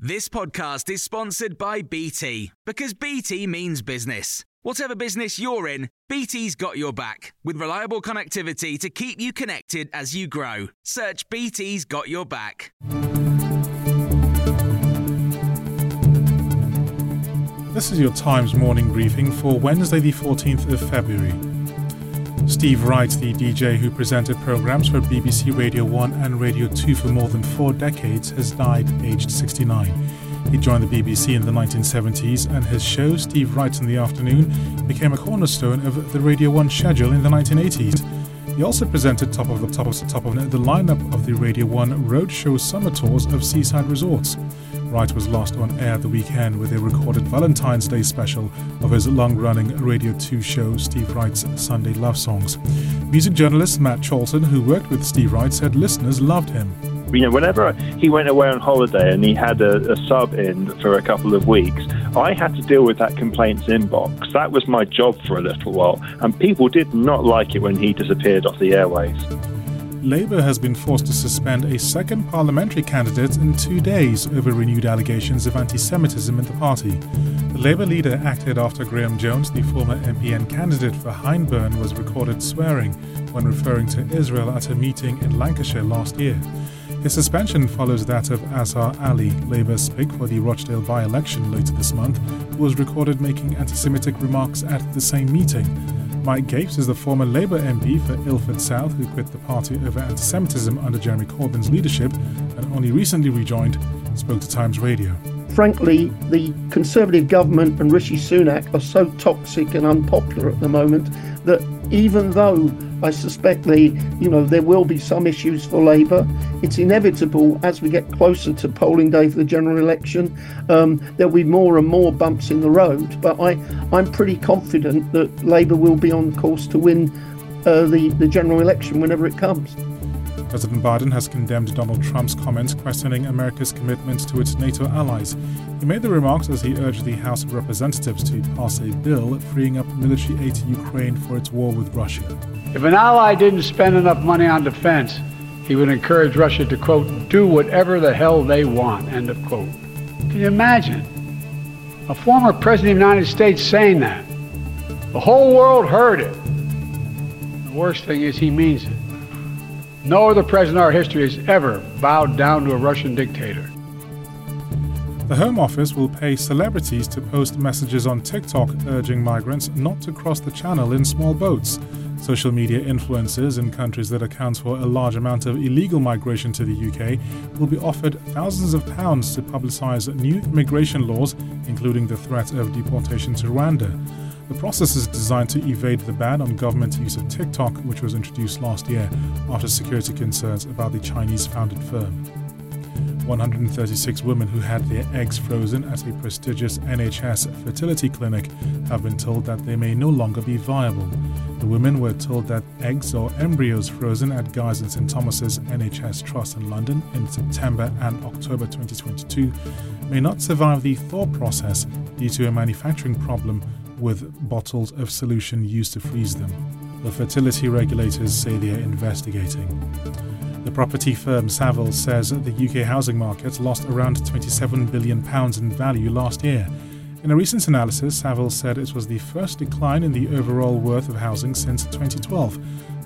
This podcast is sponsored by BT because BT means business. Whatever business you're in, BT's got your back with reliable connectivity to keep you connected as you grow. Search BT's got your back. This is your Times morning briefing for Wednesday, the 14th of February. Steve Wright, the DJ who presented programs for BBC Radio 1 and Radio 2 for more than four decades, has died aged 69. He joined the BBC in the 1970s, and his show, Steve Wright in the Afternoon, became a cornerstone of the Radio 1 schedule in the 1980s. He also presented top of the top of the top of the lineup of the Radio 1 Roadshow summer tours of seaside resorts. Wright was last on air the weekend with a recorded Valentine's Day special of his long running Radio 2 show, Steve Wright's Sunday Love Songs. Music journalist Matt Chalton, who worked with Steve Wright, said listeners loved him. You know, whenever he went away on holiday and he had a, a sub in for a couple of weeks, I had to deal with that complaints inbox. That was my job for a little while, and people did not like it when he disappeared off the airways. Labour has been forced to suspend a second parliamentary candidate in two days over renewed allegations of anti Semitism in the party. The Labour leader acted after Graham Jones, the former MP and candidate for Hyndburn, was recorded swearing when referring to Israel at a meeting in Lancashire last year. His suspension follows that of Azhar Ali, Labour's pick for the Rochdale by election later this month, who was recorded making anti Semitic remarks at the same meeting. Mike Gapes is the former Labour MP for Ilford South who quit the party over anti Semitism under Jeremy Corbyn's leadership and only recently rejoined, spoke to Times Radio. Frankly, the Conservative government and Rishi Sunak are so toxic and unpopular at the moment that even though I suspect the, you know, there will be some issues for Labour. It's inevitable as we get closer to polling day for the general election. Um, there'll be more and more bumps in the road, but I, I'm pretty confident that Labour will be on course to win uh, the the general election whenever it comes. President Biden has condemned Donald Trump's comments questioning America's commitment to its NATO allies. He made the remarks as he urged the House of Representatives to pass a bill freeing up military aid to Ukraine for its war with Russia. If an ally didn't spend enough money on defense, he would encourage Russia to, quote, do whatever the hell they want, end of quote. Can you imagine? A former president of the United States saying that. The whole world heard it. The worst thing is he means it. No other president in our history has ever bowed down to a Russian dictator. The Home Office will pay celebrities to post messages on TikTok urging migrants not to cross the channel in small boats. Social media influencers in countries that account for a large amount of illegal migration to the UK will be offered thousands of pounds to publicise new immigration laws, including the threat of deportation to Rwanda. The process is designed to evade the ban on government use of TikTok, which was introduced last year after security concerns about the Chinese founded firm. 136 women who had their eggs frozen at a prestigious NHS fertility clinic have been told that they may no longer be viable. The women were told that eggs or embryos frozen at Guy's and St Thomas's NHS Trust in London in September and October 2022 may not survive the thaw process due to a manufacturing problem with bottles of solution used to freeze them. The fertility regulators say they are investigating. The property firm Savills says the UK housing market lost around £27 billion in value last year. In a recent analysis, Savills said it was the first decline in the overall worth of housing since 2012.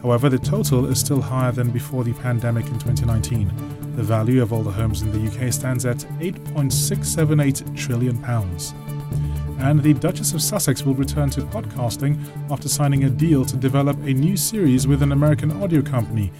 However, the total is still higher than before the pandemic in 2019. The value of all the homes in the UK stands at £8.678 trillion. And the Duchess of Sussex will return to podcasting after signing a deal to develop a new series with an American audio company.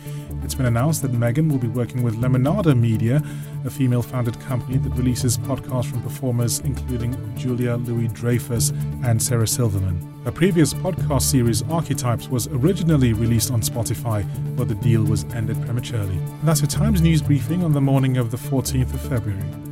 It's been announced that Meghan will be working with Lemonada Media, a female founded company that releases podcasts from performers including Julia Louis Dreyfus and Sarah Silverman. A previous podcast series, Archetypes, was originally released on Spotify, but the deal was ended prematurely. And that's your Times News briefing on the morning of the 14th of February.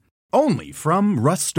Only from Rust